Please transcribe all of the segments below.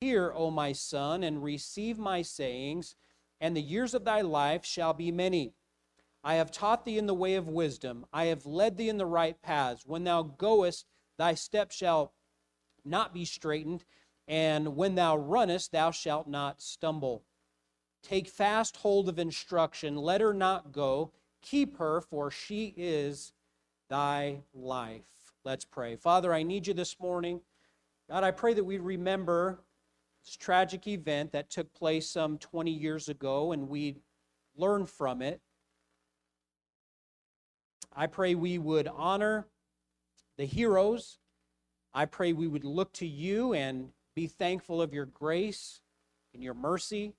Hear, O my son, and receive my sayings, and the years of thy life shall be many. I have taught thee in the way of wisdom. I have led thee in the right paths. When thou goest, thy steps shall not be straitened, and when thou runnest, thou shalt not stumble. Take fast hold of instruction, let her not go. Keep her, for she is thy life. Let's pray. Father, I need you this morning. God, I pray that we remember this tragic event that took place some 20 years ago and we learn from it. I pray we would honor the heroes. I pray we would look to you and be thankful of your grace and your mercy.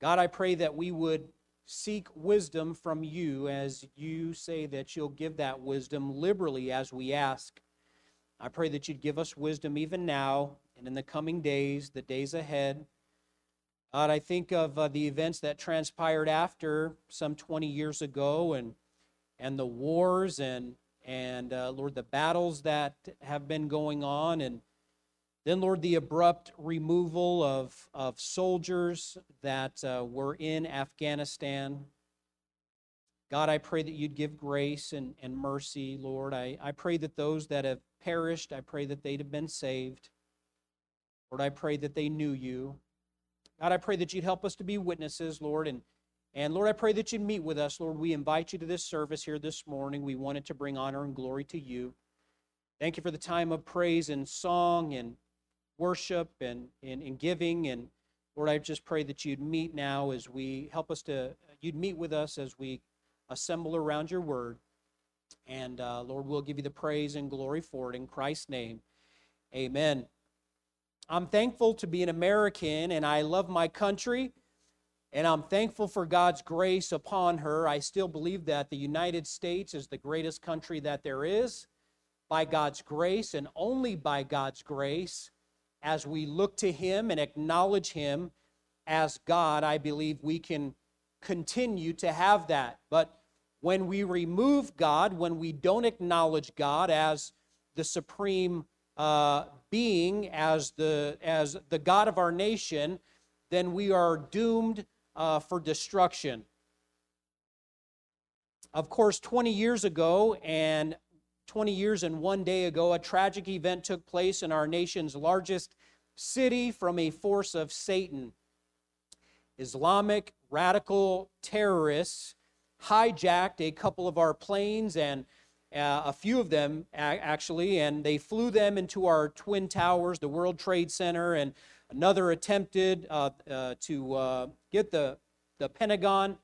God, I pray that we would seek wisdom from you as you say that you'll give that wisdom liberally as we ask. I pray that you'd give us wisdom even now and in the coming days, the days ahead. God, I think of uh, the events that transpired after some 20 years ago and, and the wars and, and uh, Lord, the battles that have been going on. And then, Lord, the abrupt removal of, of soldiers that uh, were in Afghanistan. God, I pray that you'd give grace and, and mercy, Lord. I, I pray that those that have perished, I pray that they'd have been saved. Lord, I pray that they knew you. God, I pray that you'd help us to be witnesses, Lord. And, and Lord, I pray that you'd meet with us. Lord, we invite you to this service here this morning. We wanted to bring honor and glory to you. Thank you for the time of praise and song and worship and, and, and giving. And Lord, I just pray that you'd meet now as we help us to, you'd meet with us as we assemble around your word. And uh, Lord, we'll give you the praise and glory for it in Christ's name. Amen. I'm thankful to be an American and I love my country and I'm thankful for God's grace upon her. I still believe that the United States is the greatest country that there is by God's grace and only by God's grace. As we look to Him and acknowledge Him as God, I believe we can continue to have that. But when we remove God, when we don't acknowledge God as the supreme uh, being as the as the God of our nation, then we are doomed uh, for destruction. Of course, 20 years ago, and 20 years and one day ago, a tragic event took place in our nation's largest city from a force of Satan. Islamic radical terrorists hijacked a couple of our planes and uh, a few of them actually, and they flew them into our twin towers, the World Trade Center, and another attempted uh, uh, to uh, get the, the Pentagon.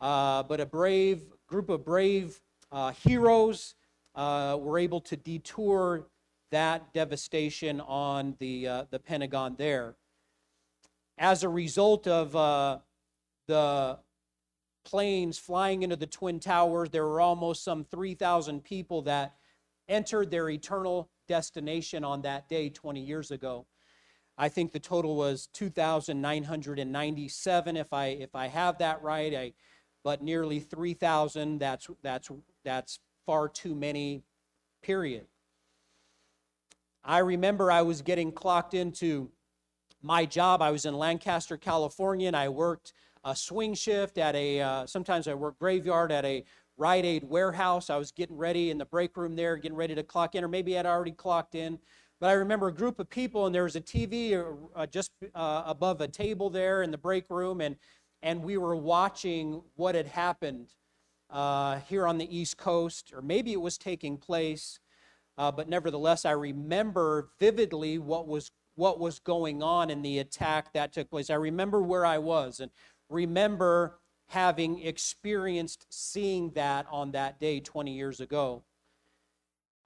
Uh, but a brave group of brave uh, heroes were able to detour that devastation on the, the Pentagon there. As a result of the planes flying into the Twin Towers. There were almost some 3,000 people that entered their eternal destination on that day 20 years ago. I think the total was 2,997, if I if I have that right. I, but nearly 3,000. That's that's that's far too many. Period. I remember I was getting clocked into my job. I was in Lancaster, California, and I worked a swing shift at a, uh, sometimes I work graveyard at a Rite Aid warehouse. I was getting ready in the break room there, getting ready to clock in, or maybe I'd already clocked in. But I remember a group of people, and there was a TV uh, just uh, above a table there in the break room, and, and we were watching what had happened uh, here on the East Coast, or maybe it was taking place. Uh, but nevertheless, I remember vividly what was what was going on in the attack that took place. I remember where I was, and remember having experienced seeing that on that day 20 years ago.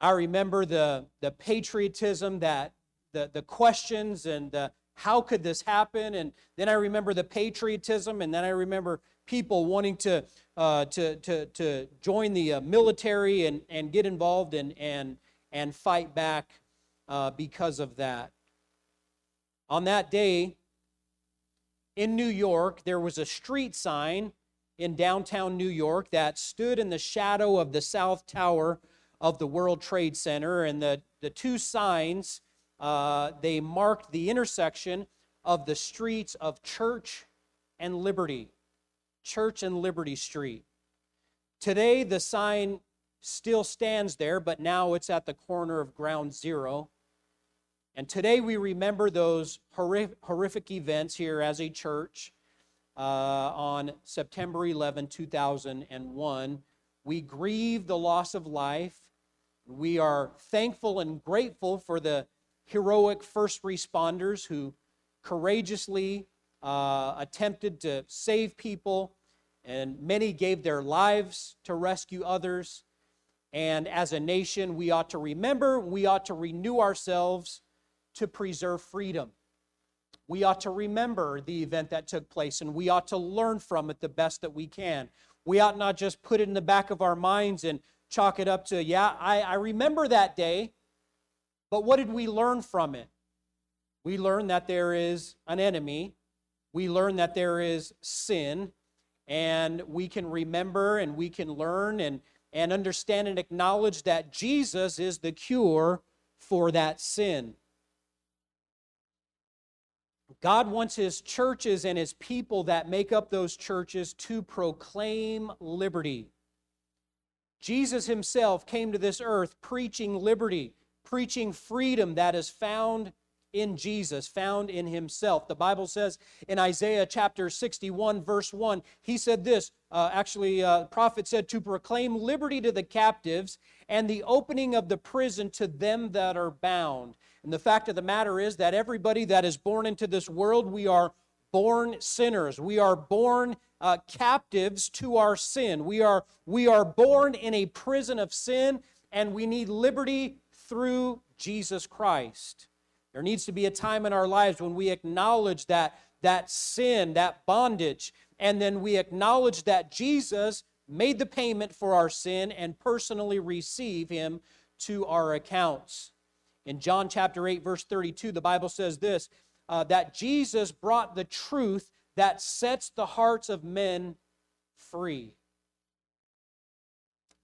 I remember the, the patriotism that the, the questions and the, how could this happen? And then I remember the patriotism, and then I remember people wanting to, uh, to, to, to join the uh, military and, and get involved and, and, and fight back uh, because of that. On that day, in New York, there was a street sign in downtown New York that stood in the shadow of the South Tower of the World Trade Center. And the, the two signs uh, they marked the intersection of the streets of Church and Liberty. Church and Liberty Street. Today, the sign still stands there, but now it's at the corner of Ground Zero. And today we remember those horrific, events here as a church uh, on September 11, 2001. We grieve the loss of life. We are thankful and grateful for the heroic first responders who courageously uh, attempted to save people, and many gave their lives to rescue others. And as a nation, we ought to remember, we ought to renew ourselves to preserve freedom. We ought to remember the event that took place and we ought to learn from it the best that we can. We ought not just put it in the back of our minds and chalk it up to, yeah, I, I remember that day, but what did we learn from it? We learned that there is an enemy, we learn that there is sin, and we can remember and we can learn and and understand and acknowledge that Jesus is the cure for that sin. God wants his churches and his people that make up those churches to proclaim liberty. Jesus himself came to this earth preaching liberty, preaching freedom that is found in Jesus, found in himself. The Bible says in Isaiah chapter 61, verse 1, he said this uh, actually, uh, prophet said, to proclaim liberty to the captives and the opening of the prison to them that are bound. And the fact of the matter is that everybody that is born into this world, we are born sinners. We are born uh, captives to our sin. We are, we are born in a prison of sin, and we need liberty through Jesus Christ. There needs to be a time in our lives when we acknowledge that, that sin, that bondage, and then we acknowledge that Jesus made the payment for our sin and personally receive him to our accounts. In John chapter 8, verse 32, the Bible says this uh, that Jesus brought the truth that sets the hearts of men free.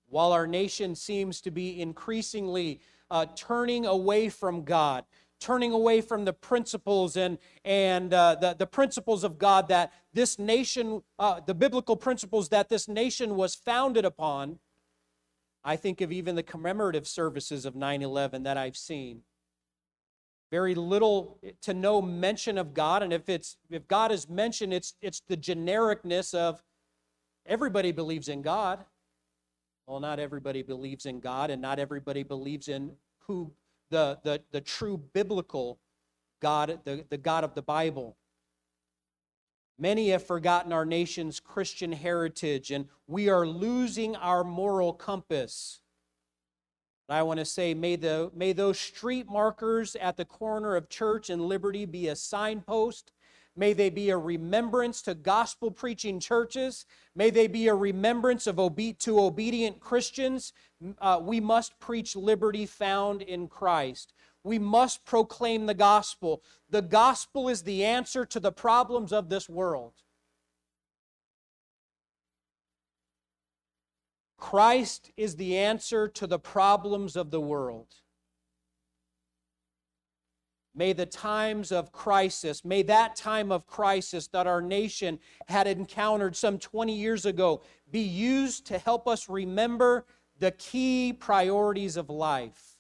While our nation seems to be increasingly uh, turning away from God, turning away from the principles and, and uh, the, the principles of God that this nation, uh, the biblical principles that this nation was founded upon. I think of even the commemorative services of 9 11 that I've seen. Very little to no mention of God, and if it's if God is mentioned, it's it's the genericness of everybody believes in God. Well, not everybody believes in God, and not everybody believes in who the, the, the true biblical God, the, the God of the Bible. Many have forgotten our nation's Christian heritage, and we are losing our moral compass. But I want to say, may, the, may those street markers at the corner of church and liberty be a signpost May they be a remembrance to gospel preaching churches. May they be a remembrance of obe- to obedient Christians. Uh, we must preach liberty found in Christ. We must proclaim the gospel. The gospel is the answer to the problems of this world. Christ is the answer to the problems of the world. May the times of crisis, may that time of crisis that our nation had encountered some 20 years ago be used to help us remember the key priorities of life.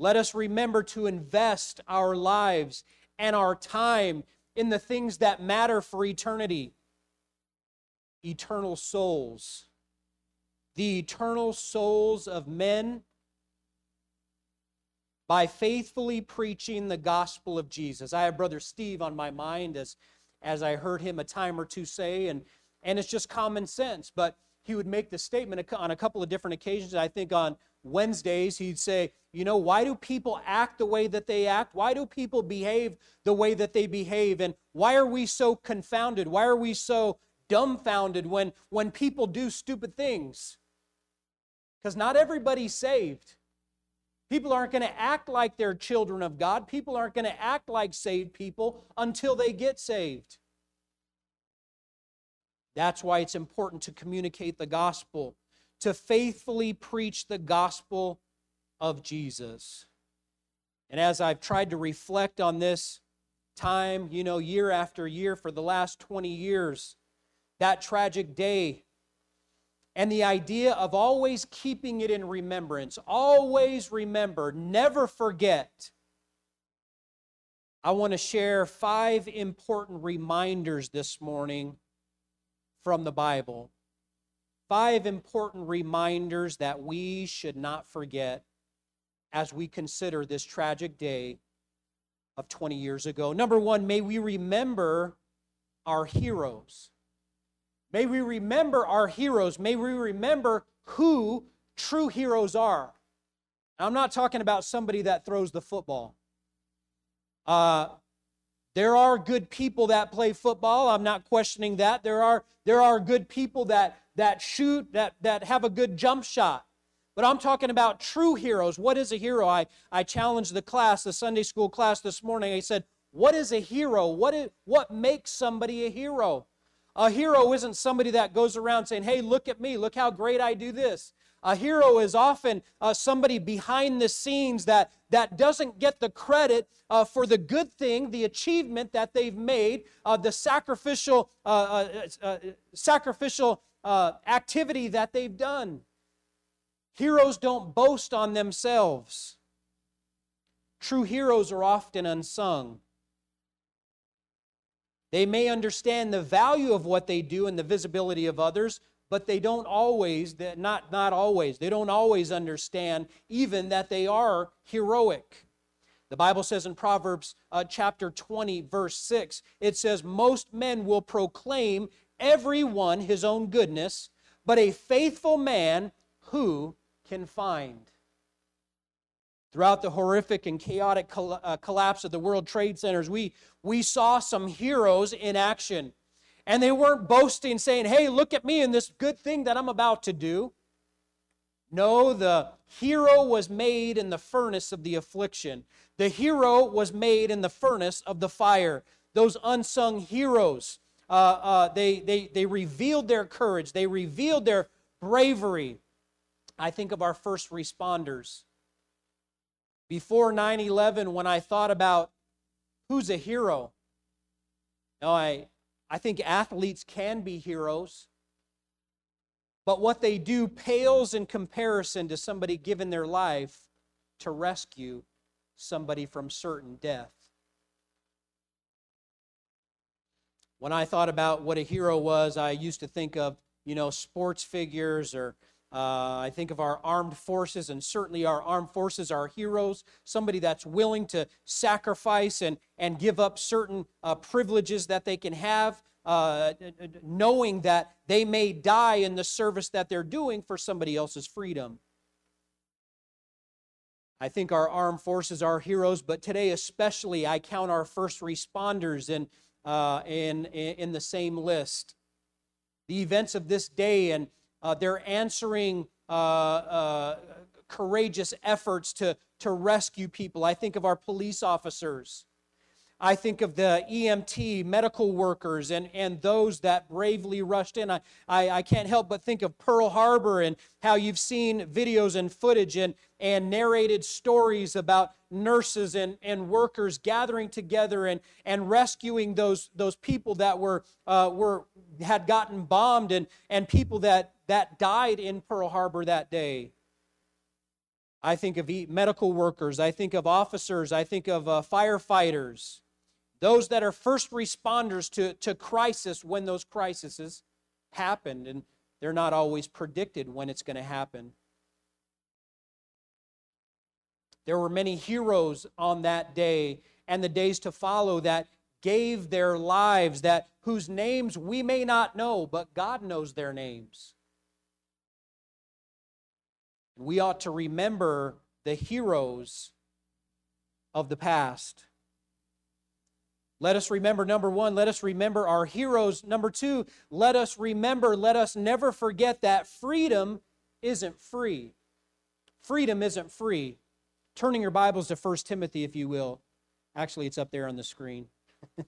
Let us remember to invest our lives and our time in the things that matter for eternity eternal souls, the eternal souls of men by faithfully preaching the gospel of Jesus. I have Brother Steve on my mind as, as I heard him a time or two say, and, and it's just common sense. But he would make the statement on a couple of different occasions. I think on Wednesdays, he'd say, You know, why do people act the way that they act? Why do people behave the way that they behave? And why are we so confounded? Why are we so dumbfounded when, when people do stupid things? Because not everybody's saved. People aren't going to act like they're children of God. People aren't going to act like saved people until they get saved. That's why it's important to communicate the gospel, to faithfully preach the gospel of Jesus. And as I've tried to reflect on this time, you know, year after year for the last 20 years, that tragic day, and the idea of always keeping it in remembrance, always remember, never forget. I want to share five important reminders this morning from the Bible. Five important reminders that we should not forget as we consider this tragic day of 20 years ago. Number one, may we remember our heroes. May we remember our heroes. May we remember who true heroes are. I'm not talking about somebody that throws the football. Uh, there are good people that play football. I'm not questioning that. There are, there are good people that, that shoot, that, that have a good jump shot. But I'm talking about true heroes. What is a hero? I, I challenged the class, the Sunday school class this morning. I said, What is a hero? What, is, what makes somebody a hero? A hero isn't somebody that goes around saying, Hey, look at me, look how great I do this. A hero is often uh, somebody behind the scenes that, that doesn't get the credit uh, for the good thing, the achievement that they've made, uh, the sacrificial, uh, uh, activity that they've done. Heroes don't boast on themselves. True heroes are often unsung. They may understand the value of what they do and the visibility of others, but they don't always, that not, not always, they don't always understand even that they are heroic. The Bible says in Proverbs uh, chapter 20, verse 6, it says, Most men will proclaim everyone his own goodness, but a faithful man who can find. Throughout the horrific and chaotic uh, collapse of the World Trade Centers, we, we saw some heroes in action. And they weren't boasting, saying, Hey, look at me and this good thing that I'm about to do. No, the hero was made in the furnace of the affliction. The hero was made in the furnace of the fire. Those unsung heroes, uh, uh, they, they, they revealed their courage, they revealed their bravery. I think of our first responders. Before 9 11, when I thought about who's a hero, know, I, I think athletes can be heroes, but what they do pales in comparison to somebody giving their life to rescue somebody from certain death. When I thought about what a hero was, I used to think of, you know, sports figures or uh, I think of our armed forces, and certainly our armed forces are heroes, somebody that's willing to sacrifice and, and give up certain uh, privileges that they can have, uh, knowing that they may die in the service that they're doing for somebody else's freedom. I think our armed forces are heroes, but today especially, I count our first responders in, uh, in, in the same list. The events of this day and uh, they're answering uh, uh, courageous efforts to, to rescue people. I think of our police officers. I think of the EMT, medical workers, and, and those that bravely rushed in. I, I, I, can't help but think of Pearl Harbor and how you've seen videos and footage and, and narrated stories about nurses and, and workers gathering together and, and rescuing those, those people that were, uh, were, had gotten bombed and, and people that, that died in Pearl Harbor that day. I think of medical workers. I think of officers. I think of uh, firefighters those that are first responders to, to crisis when those crises happened and they're not always predicted when it's going to happen. There were many heroes on that day and the days to follow that gave their lives, that whose names we may not know, but God knows their names. We ought to remember the heroes of the past. Let us remember, number one, let us remember our heroes. Number two, let us remember, let us never forget that freedom isn't free. Freedom isn't free. Turning your Bibles to 1 Timothy, if you will. Actually, it's up there on the screen.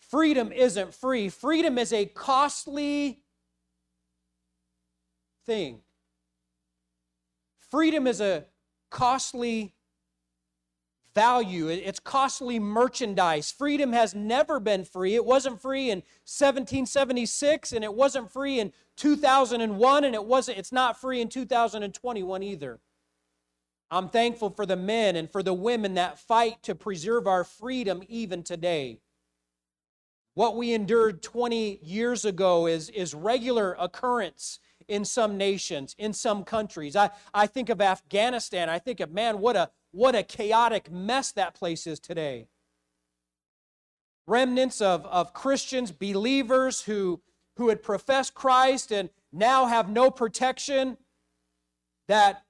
Freedom isn't free. Freedom is a costly thing. Freedom is a costly value, it's costly merchandise. Freedom has never been free. It wasn't free in 1776 and it wasn't free in 2001 and it wasn't it's not free in 2021 either. I'm thankful for the men and for the women that fight to preserve our freedom even today. What we endured 20 years ago is, is regular occurrence in some nations, in some countries. I, I think of Afghanistan. I think of, man, what a, what a chaotic mess that place is today. Remnants of, of Christians, believers who, who had professed Christ and now have no protection, that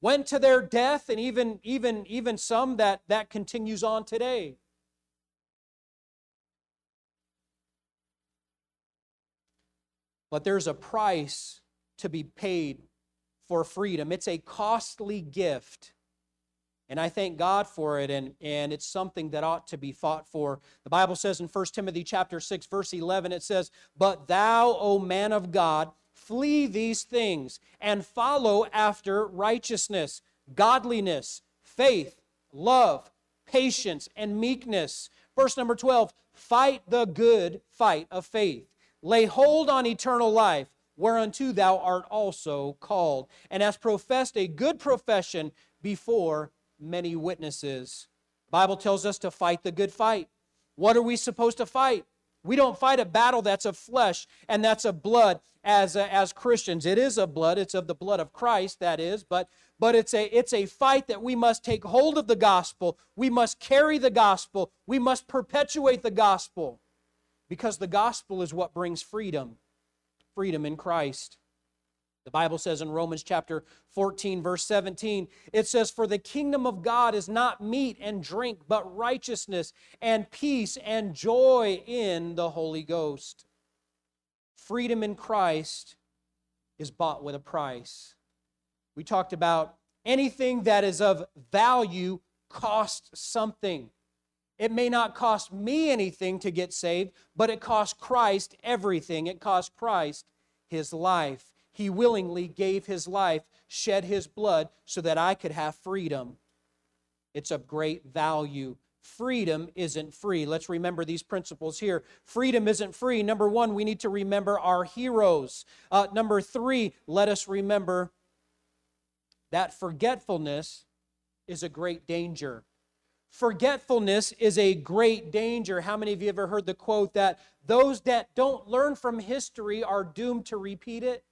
went to their death, and even, even, even some that, that continues on today. But there's a price to be paid for freedom. It's a costly gift. And I thank God for it, and, and it's something that ought to be fought for. The Bible says in 1 Timothy chapter 6, verse 11, it says, But thou, O man of God, Flee these things and follow after righteousness, godliness, faith, love, patience, and meekness. Verse number 12 Fight the good fight of faith. Lay hold on eternal life, whereunto thou art also called, and hast professed a good profession before many witnesses. The Bible tells us to fight the good fight. What are we supposed to fight? We don't fight a battle that's of flesh and that's of blood as, uh, as Christians. It is of blood, it's of the blood of Christ, that is, but, but it's, a, it's a fight that we must take hold of the gospel. We must carry the gospel. We must perpetuate the gospel because the gospel is what brings freedom freedom in Christ. The Bible says in Romans chapter 14, verse 17, it says, For the kingdom of God is not meat and drink, but righteousness and peace and joy in the Holy Ghost. Freedom in Christ is bought with a price. We talked about anything that is of value costs something. It may not cost me anything to get saved, but it cost Christ everything. It cost Christ his life. He willingly gave his life, shed his blood, so that I could have freedom. It's of great value. Freedom isn't free. Let's remember these principles here. Freedom isn't free. Number one, we need to remember our heroes. Uh, number three, let us remember that forgetfulness is a great danger. Forgetfulness is a great danger. How many of you ever heard the quote that those that don't learn from history are doomed to repeat it?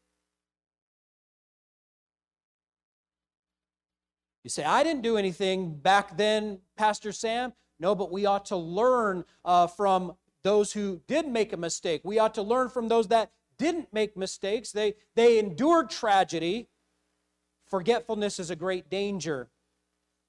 You say, I didn't do anything back then, Pastor Sam. No, but we ought to learn uh, from those who did make a mistake. We ought to learn from those that didn't make mistakes. They, they endured tragedy. Forgetfulness is a great danger.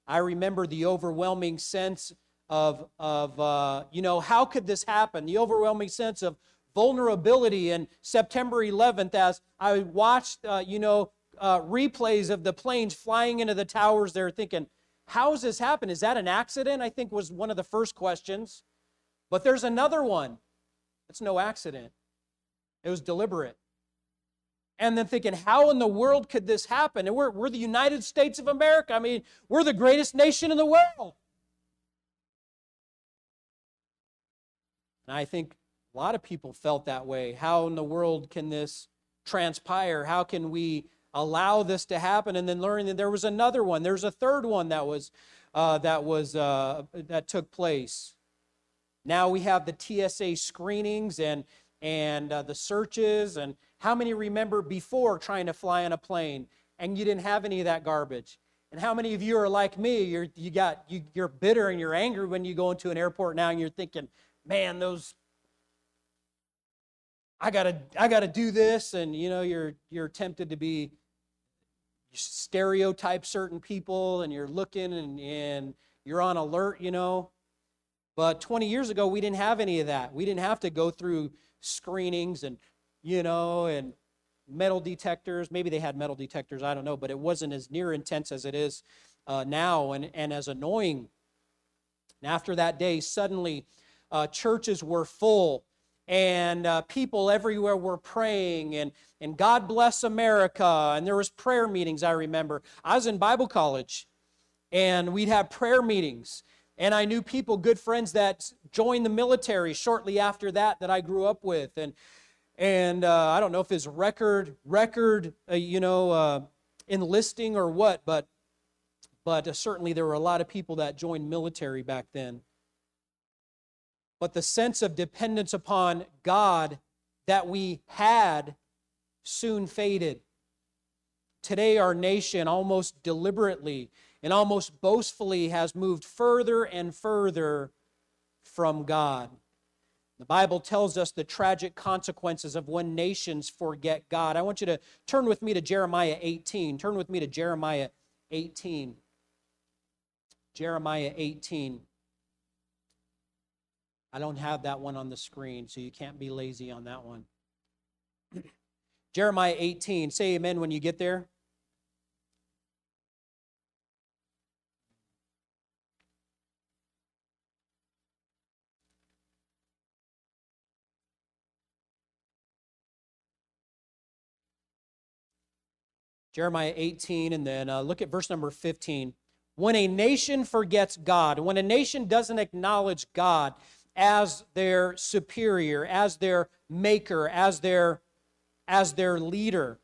I remember the overwhelming sense of, of uh, you know, how could this happen? The overwhelming sense of vulnerability. And September 11th, as I watched, uh, you know, uh, replays of the planes flying into the towers they're thinking, how has this happened? Is that an accident? I think was one of the first questions. But there's another one. It's no accident. It was deliberate. And then thinking, how in the world could this happen? And we're, we're the United States of America. I mean, we're the greatest nation in the world. And I think a lot of people felt that way. How in the world can this transpire? How can we allow this to happen and then learning that there was another one. There's a third one that was uh, that was uh, that took place. Now we have the tsa screenings and and uh, the searches and how many remember before trying to fly on a plane and you didn't have any of that garbage. And how many of you are like me you're you got you, you're bitter and you're angry when you go into an airport now and you're thinking man those I gotta I gotta do this, and you know you're you're tempted to be stereotype certain people and you're looking and, and you're on alert, you know. But 20 years ago, we didn't have any of that. We didn't have to go through screenings and, you know, and metal detectors. Maybe they had metal detectors, I don't know, but it wasn't as near intense as it is uh, now and, and as annoying. And after that day, suddenly uh, churches were full and uh, people everywhere were praying and, and god bless america and there was prayer meetings i remember i was in bible college and we'd have prayer meetings. And I knew people, good friends, that joined the military shortly after that that I grew up with. And and uh, I don't know if it's record record uh, you know uh, enlisting or what, but but uh, certainly there were a lot of people that joined military back then. But the sense of dependence upon God that we had soon faded. Today, our nation almost deliberately and almost boastfully has moved further and further from God. The Bible tells us the tragic consequences of when nations forget God. I want you to turn with me to Jeremiah 18. Turn with me to Jeremiah 18. Jeremiah 18. I don't have that one on the screen, so you can't be lazy on that one. Jeremiah 18. Say amen when you get there. Jeremiah 18, and then uh, look at verse number 15. When a nation forgets God, when a nation doesn't acknowledge God as their superior, as their maker, as their, as their leader.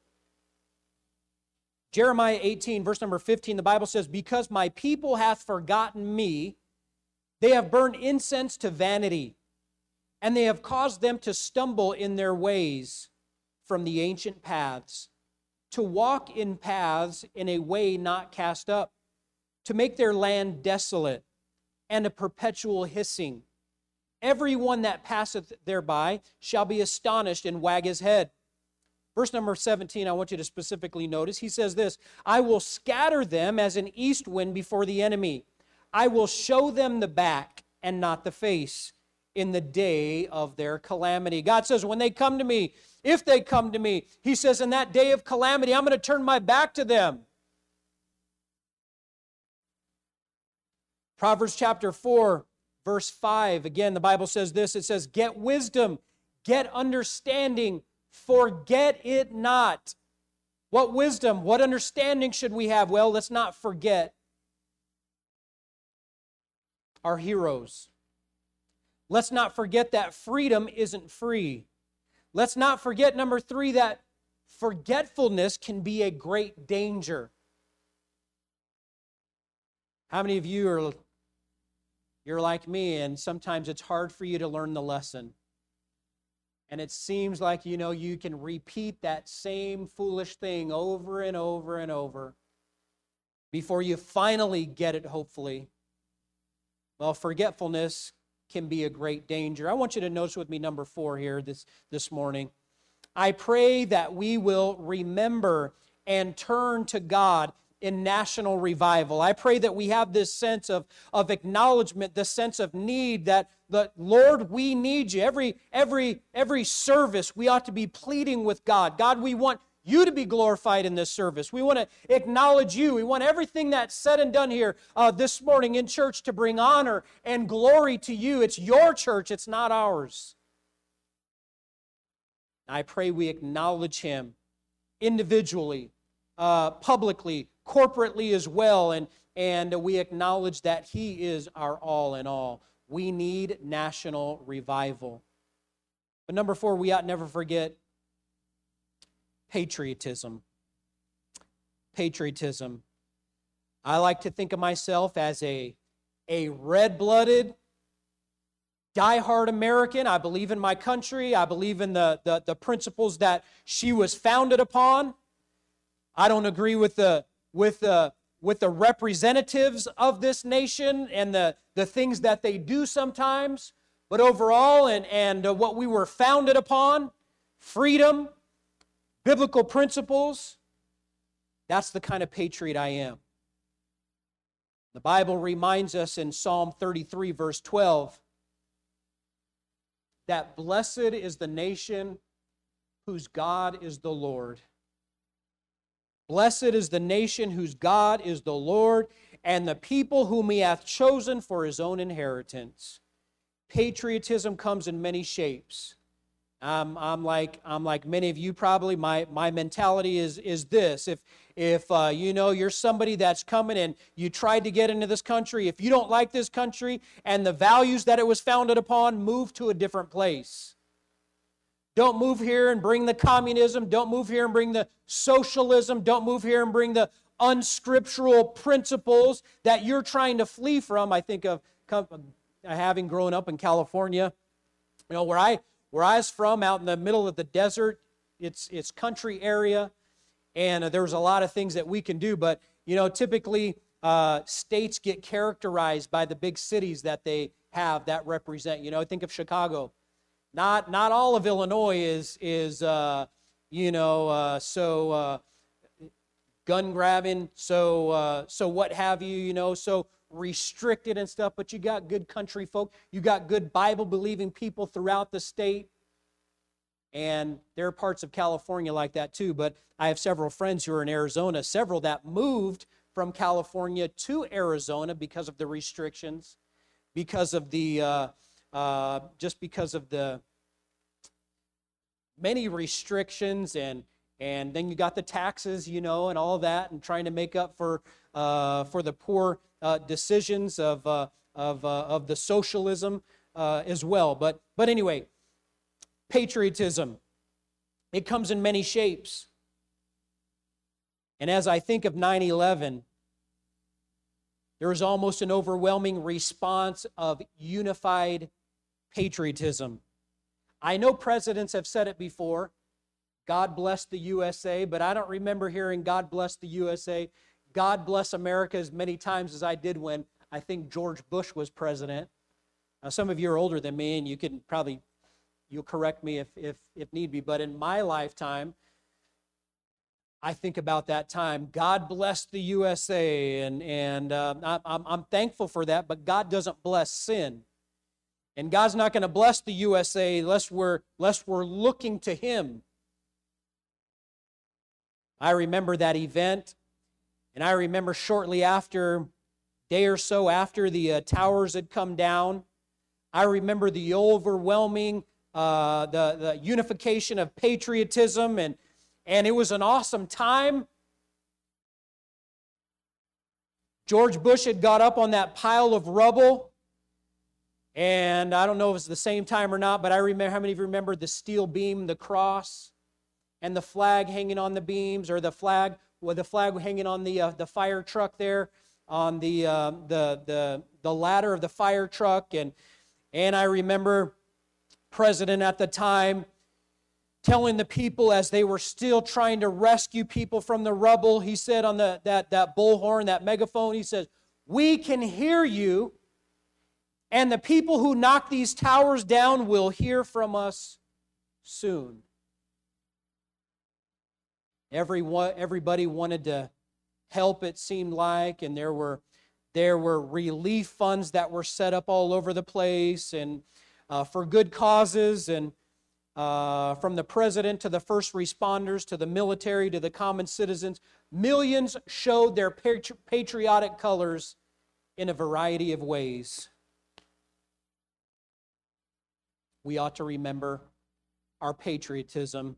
Jeremiah 18, verse number 15, the Bible says, Because my people hath forgotten me, they have burned incense to vanity, and they have caused them to stumble in their ways from the ancient paths to walk in paths in a way not cast up, to make their land desolate and a perpetual hissing. Everyone that passeth thereby shall be astonished and wag his head. Verse number 17, I want you to specifically notice. He says this I will scatter them as an east wind before the enemy. I will show them the back and not the face in the day of their calamity. God says, when they come to me, if they come to me. He says, In that day of calamity, I'm going to turn my back to them. Proverbs chapter 4, verse 5. Again, the Bible says this it says, Get wisdom, get understanding, forget it not. What wisdom, what understanding should we have? Well, let's not forget our heroes. Let's not forget that freedom isn't free. Let's not forget, number three, that forgetfulness can be a great danger. How many of you are you're like me and sometimes it's hard for you to learn the lesson. And it seems like you know you can repeat that same foolish thing over and over and over before you finally get it hopefully. Well, forgetfulness can be a great danger. I want you to notice with me number four here this, this morning. I pray that we will remember and turn to God in national revival. I pray that we have this sense of, of acknowledgement, this sense of need that the Lord, we need you. Every every every service we ought to be pleading with God. God, we want you to be glorified in this service. We want to acknowledge you. We want everything that's said and done here uh, this morning in church to bring honor and glory to you. It's your church, it's not ours. I pray we acknowledge him individually, uh, publicly, corporately as well, and, and we acknowledge that he is our all in all. We need national revival. But number four, we ought never forget patriotism. Patriotism. I like to think of myself as a, a red blooded, die-hard American. I believe in my country. I believe in the, the, the principles that she was founded upon. I don't agree with the, with the, with the representatives of this nation and the, the things that they do sometimes. But overall, and, and uh, what we were founded upon freedom, biblical principles, that's the kind of patriot I am. The Bible reminds us in Psalm 33, verse 12, that blessed is the nation whose God is the Lord. Blessed is the nation whose God is the Lord, and the people whom he hath chosen for his own inheritance. Patriotism comes in many shapes. I'm like I'm like many of you probably. My my mentality is is this: if if uh, you know you're somebody that's coming and you tried to get into this country, if you don't like this country and the values that it was founded upon, move to a different place. Don't move here and bring the communism. Don't move here and bring the socialism. Don't move here and bring the unscriptural principles that you're trying to flee from. I think of having grown up in California, you know, where I where I was from, out in the middle of the desert. It's it's country area, and uh, there's a lot of things that we can do. But you know, typically uh, states get characterized by the big cities that they have that represent. You know, think of Chicago. Not not all of Illinois is is uh, you know uh, so uh, gun grabbing, so uh, so what have you. You know, so restricted and stuff, but you got good country folk. You got good Bible believing people throughout the state. And there are parts of California like that too. But I have several friends who are in Arizona, several that moved from California to Arizona because of the restrictions, because of the, uh, uh, just because of the many restrictions and and then you got the taxes, you know, and all that, and trying to make up for uh, for the poor uh, decisions of, uh, of, uh, of the socialism as well. But, but anyway, patriotism, it comes in many shapes. And as I think of 9 11, there is almost an overwhelming response of unified patriotism. I know presidents have said it before God bless the USA, but I don't remember hearing God bless the USA God bless America as many times as I did when I think George Bush was president. Now, some of you are older than me, and you can probably you'll correct me if if if need be. But in my lifetime, I think about that time. God bless the USA, and and uh, I'm I'm thankful for that. But God doesn't bless sin, and God's not going to bless the USA unless we're unless we're looking to Him. I remember that event and I remember shortly after, day or so after the uh, towers had come down, I remember the overwhelming, uh, the, the unification of patriotism, and, and it was an awesome time. George Bush had got up on that pile of rubble, and I don't know if it's the same time or not, but I remember how many of you remember the steel beam, the cross, and the flag hanging on the beams, or the flag with the flag hanging on the, uh, the fire truck there, on the, uh, the, the, the ladder of the fire truck. And, and I remember president at the time telling the people as they were still trying to rescue people from the rubble, he said on the, that, that bullhorn, that megaphone, he says, We can hear you, and the people who knock these towers down will hear from us soon. Everyone, everybody wanted to help, it seemed like, and there were there were relief funds that were set up all over the place and uh, for good causes and uh, from the president to the first responders to the military to the common citizens millions showed their patriotic colors in a variety of ways we ought to remember our patriotism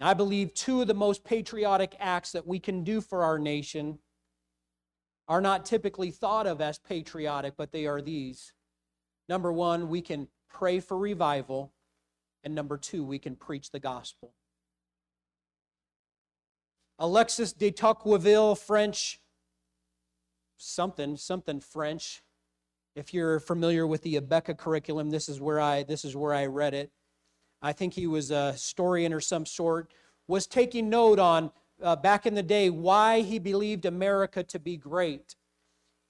I believe two of the most patriotic acts that we can do for our nation are not typically thought of as patriotic, but they are these. Number one, we can pray for revival. And number two, we can preach the gospel. Alexis de Tocqueville, French, something, something French. If you're familiar with the Abeka curriculum, this is where I this is where I read it. I think he was a historian or some sort, was taking note on uh, back in the day why he believed America to be great.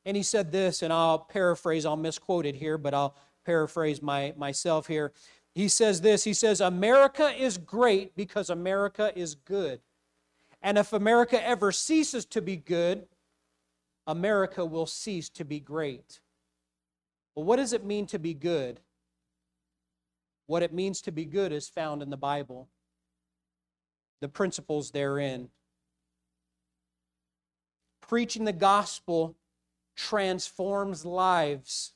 And he said this, and I'll paraphrase, I'll misquote it here, but I'll paraphrase my, myself here. He says this He says, America is great because America is good. And if America ever ceases to be good, America will cease to be great. Well, what does it mean to be good? What it means to be good is found in the Bible, the principles therein. Preaching the gospel transforms lives.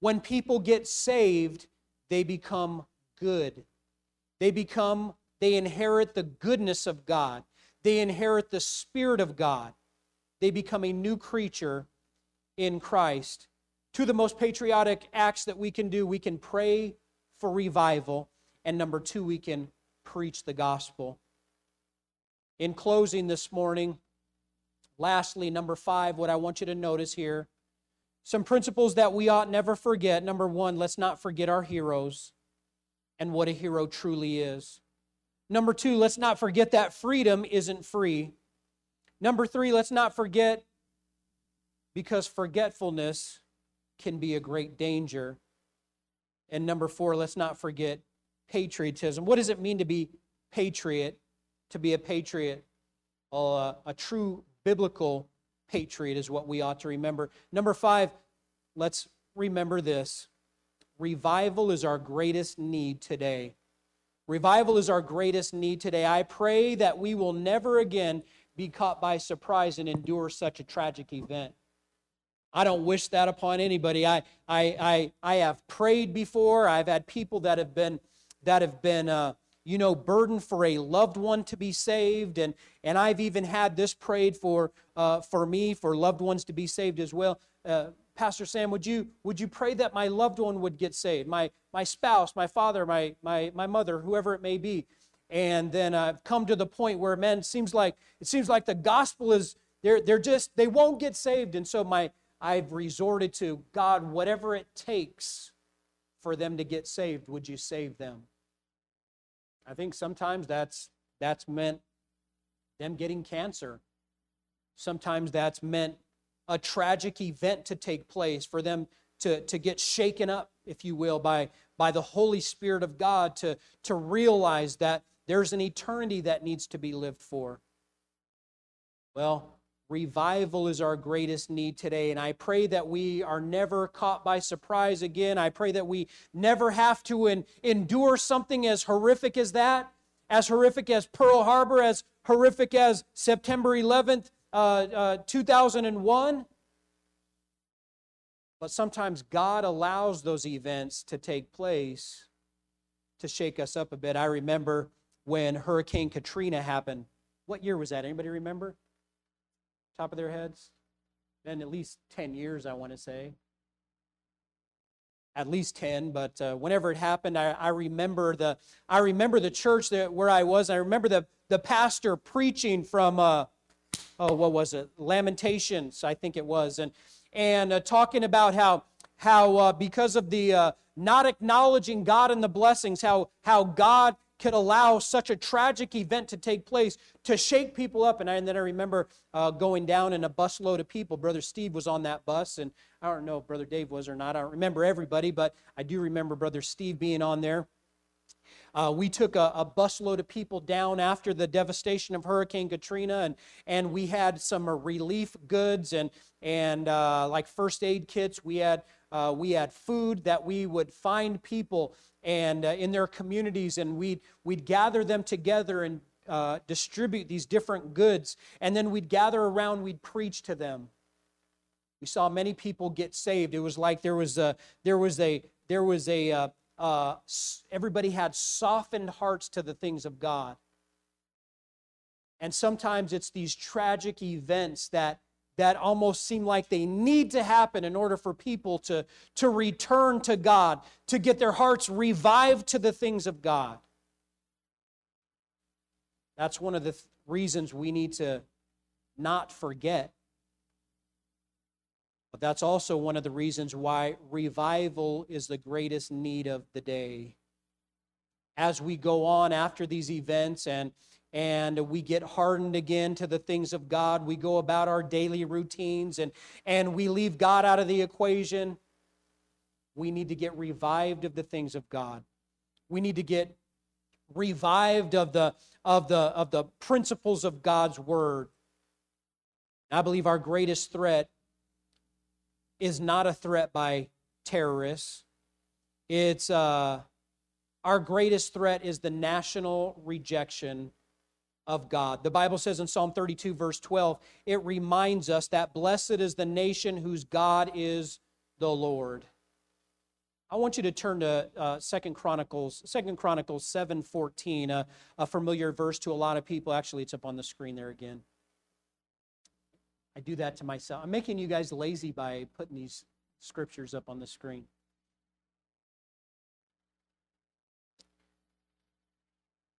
When people get saved, they become good. They become, they inherit the goodness of God. they inherit the Spirit of God. They become a new creature in Christ. Of the most patriotic acts that we can do we can pray for revival, and number two, we can preach the gospel. In closing this morning, lastly, number five, what I want you to notice here some principles that we ought never forget. Number one, let's not forget our heroes and what a hero truly is. Number two, let's not forget that freedom isn't free. Number three, let's not forget because forgetfulness can be a great danger. And number four, let's not forget patriotism. What does it mean to be patriot? To be a patriot, well, uh, a true biblical patriot is what we ought to remember. Number five, let's remember this revival is our greatest need today. Revival is our greatest need today. I pray that we will never again be caught by surprise and endure such a tragic event. I don't wish that upon anybody. I, I, I, I have prayed before. I've had people that have been, that have been, uh, you know, burdened for a loved one to be saved, and and I've even had this prayed for, uh, for me, for loved ones to be saved as well. Uh, Pastor Sam, would you would you pray that my loved one would get saved, my my spouse, my father, my my my mother, whoever it may be, and then I've come to the point where man, it seems like it seems like the gospel is they're they're just they won't get saved, and so my I've resorted to God, whatever it takes for them to get saved, would you save them? I think sometimes that's that's meant them getting cancer. Sometimes that's meant a tragic event to take place, for them to, to get shaken up, if you will, by, by the Holy Spirit of God to, to realize that there's an eternity that needs to be lived for. Well, revival is our greatest need today, and I pray that we are never caught by surprise again. I pray that we never have to en- endure something as horrific as that, as horrific as Pearl Harbor, as horrific as September 11th, uh, uh, 2001. But sometimes God allows those events to take place to shake us up a bit. I remember when Hurricane Katrina happened. What year was that? Anybody remember? Top of their heads? Been at least 10 years, I want to say. At least 10 but uh, whenever it happened I, I, remember the i remember the church that where i was. I remember the, the pastor preaching from uh, oh what was it? Lamentations i think it was. And and uh, talking about how how uh, because of the uh, not acknowledging god and the blessings how how god could allow such a tragic event to take place to shake people up. And, I, and then I remember uh, going down in a busload of people. Brother Steve was on that bus, and I don't know if Brother Dave was or not. I don't remember everybody, but I do remember Brother Steve being on there. Uh, we took a, a, busload of people down after the devastation of Hurricane Katrina, and, and we had some relief goods and, and uh, like first aid kits. We had, uh, we had food that we would find people and uh, in their communities, and we'd, we'd gather them together and uh, distribute these different goods, and then we'd gather around, we'd preach to them. We saw many people get saved. It was like there was a, there was a, there was a, uh, uh, everybody had softened hearts to the things of God. And sometimes it's these tragic events that that almost seem like they need to happen in order for people to, to return to God, to get their hearts revived to the things of God. That's one of the th- reasons we need to not forget. But that's also one of the reasons why revival is the greatest need of the day. As we go on after these events and and we get hardened again to the things of God. We go about our daily routines and, and we leave God out of the equation. We need to get revived of the things of God. We need to get revived of the, of the, of the principles of God's word. I believe our greatest threat is not a threat by terrorists. It's uh, our greatest threat is the national rejection of God. The Bible says in Psalm 32, verse 12, it reminds us that blessed is the nation whose God is the Lord. I want you to turn to uh, Second Chronicles, Second Chronicles seven fourteen, a, a familiar verse to a lot of people. Actually, it's up on the screen there again. I do that to myself. I'm making you guys lazy by putting these scriptures up on the screen.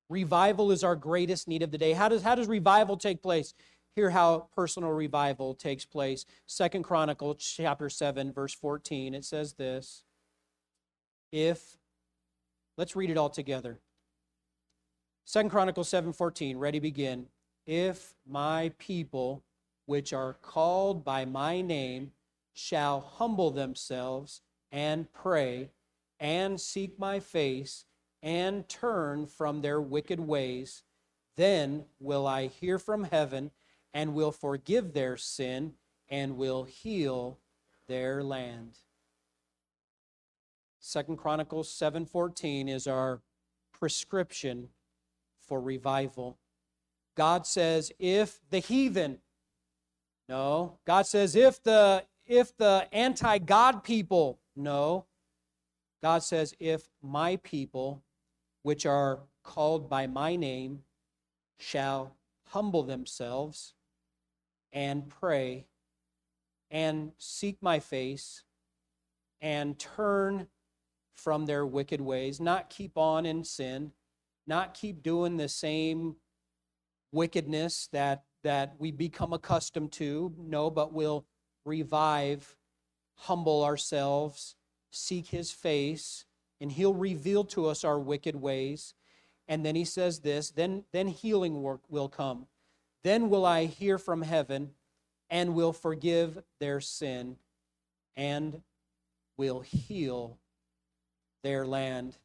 Revival is our greatest need of the day. How does, how does revival take place? Hear how personal revival takes place. Second Chronicles chapter 7, verse 14. It says this. If, let's read it all together. Second Chronicles 7, 14. Ready, begin. If my people, which are called by my name, shall humble themselves and pray and seek my face and turn from their wicked ways, then will I hear from heaven and will forgive their sin and will heal their land. Second Chronicles 7:14 is our prescription for revival. God says if the heathen no, God says if the if the anti-God people no. God says if my people which are called by my name shall humble themselves and pray and seek my face and turn from their wicked ways, not keep on in sin, not keep doing the same wickedness that that we become accustomed to, no, but we'll revive, humble ourselves, seek his face, and he'll reveal to us our wicked ways. And then he says this, then, then healing work will come. Then will I hear from heaven and will forgive their sin and will heal their land.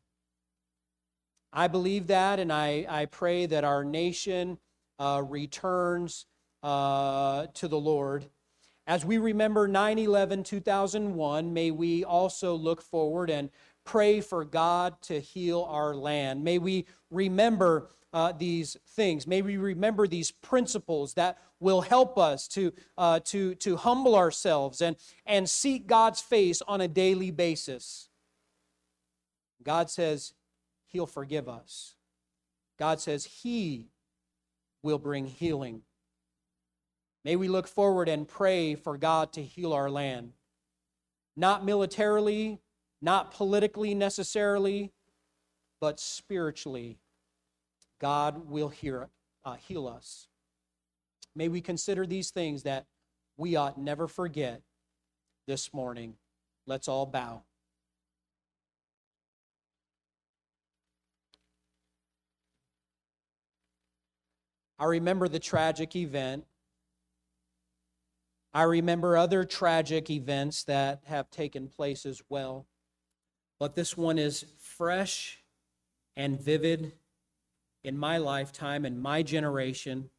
I believe that, and I, I pray that our nation uh, returns uh, to the Lord. As we remember 9 11 2001, may we also look forward and pray for God to heal our land. May we remember uh, these things. May we remember these principles that will help us to, uh, to, to humble ourselves and, and seek God's face on a daily basis. God says He'll forgive us. God says He will bring healing. May we look forward and pray for God to heal our land. Not militarily, not politically necessarily, but spiritually. God will hear, uh, heal us. May we consider these things that we ought never forget this morning. Let's all bow. I remember the tragic event. I remember other tragic events that have taken place as well but this one is fresh and vivid in my lifetime and my generation.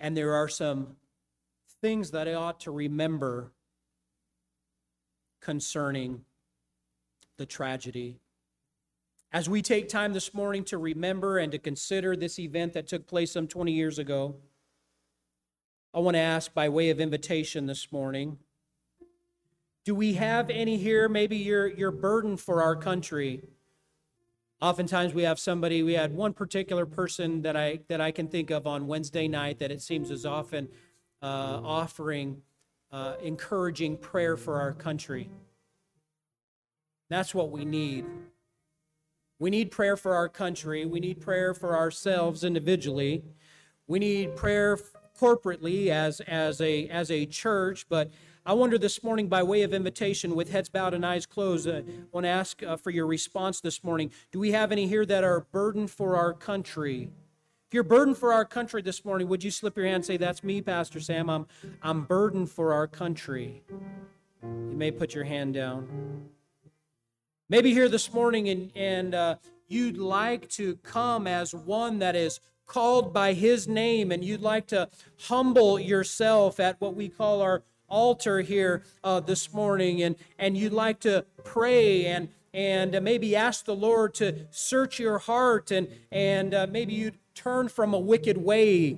And there are some things that I ought to remember concerning the tragedy. As we take time this morning to remember and to consider this event that took place some 20 years ago, I want to ask by way of invitation this morning do we have any here? Maybe you're, you're burdened for our country. Oftentimes we have somebody, we had one particular person that I, that I can think of on Wednesday night that it seems is often uh, offering uh, encouraging prayer for our country. That's what we need. We need prayer for our country. We need prayer for ourselves individually. We need prayer corporately as, as, a, as a church, but I wonder this morning, by way of invitation, with heads bowed and eyes closed, I uh, want to ask uh, for your response this morning. Do we have any here that are burdened for our country? If you're burdened for our country this morning, would you slip your hand and say, That's me, Pastor Sam. I'm, I'm burdened for our country. You may put your hand down. Maybe here this morning and, and uh, you'd like to come as one that is called by his name and you'd like to humble yourself at what we call our altar here uh, this morning and, and you'd like to pray and, and maybe ask the Lord to search your heart and, and uh, maybe you'd turn from a wicked way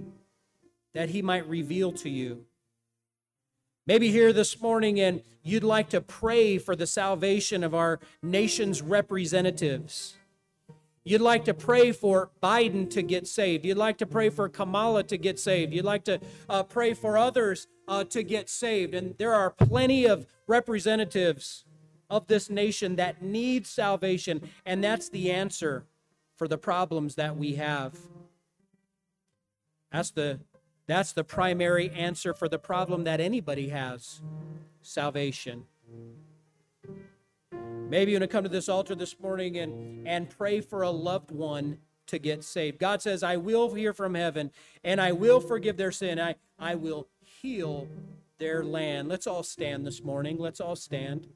that He might reveal to you. Maybe here this morning and you'd like to pray for the salvation of our nation's representatives. You'd like to pray for Biden to get saved. You'd like to pray for Kamala to get saved. You'd like to uh, pray for others uh, to get saved. And there are plenty of representatives of this nation that need salvation. And that's the answer for the problems that we have. That's the that's the primary answer for the problem that anybody has salvation. Maybe you're going to come to this altar this morning and, and pray for a loved one to get saved. God says, I will hear from heaven and I will forgive their sin. I, I will heal their land. Let's all stand this morning. Let's all stand.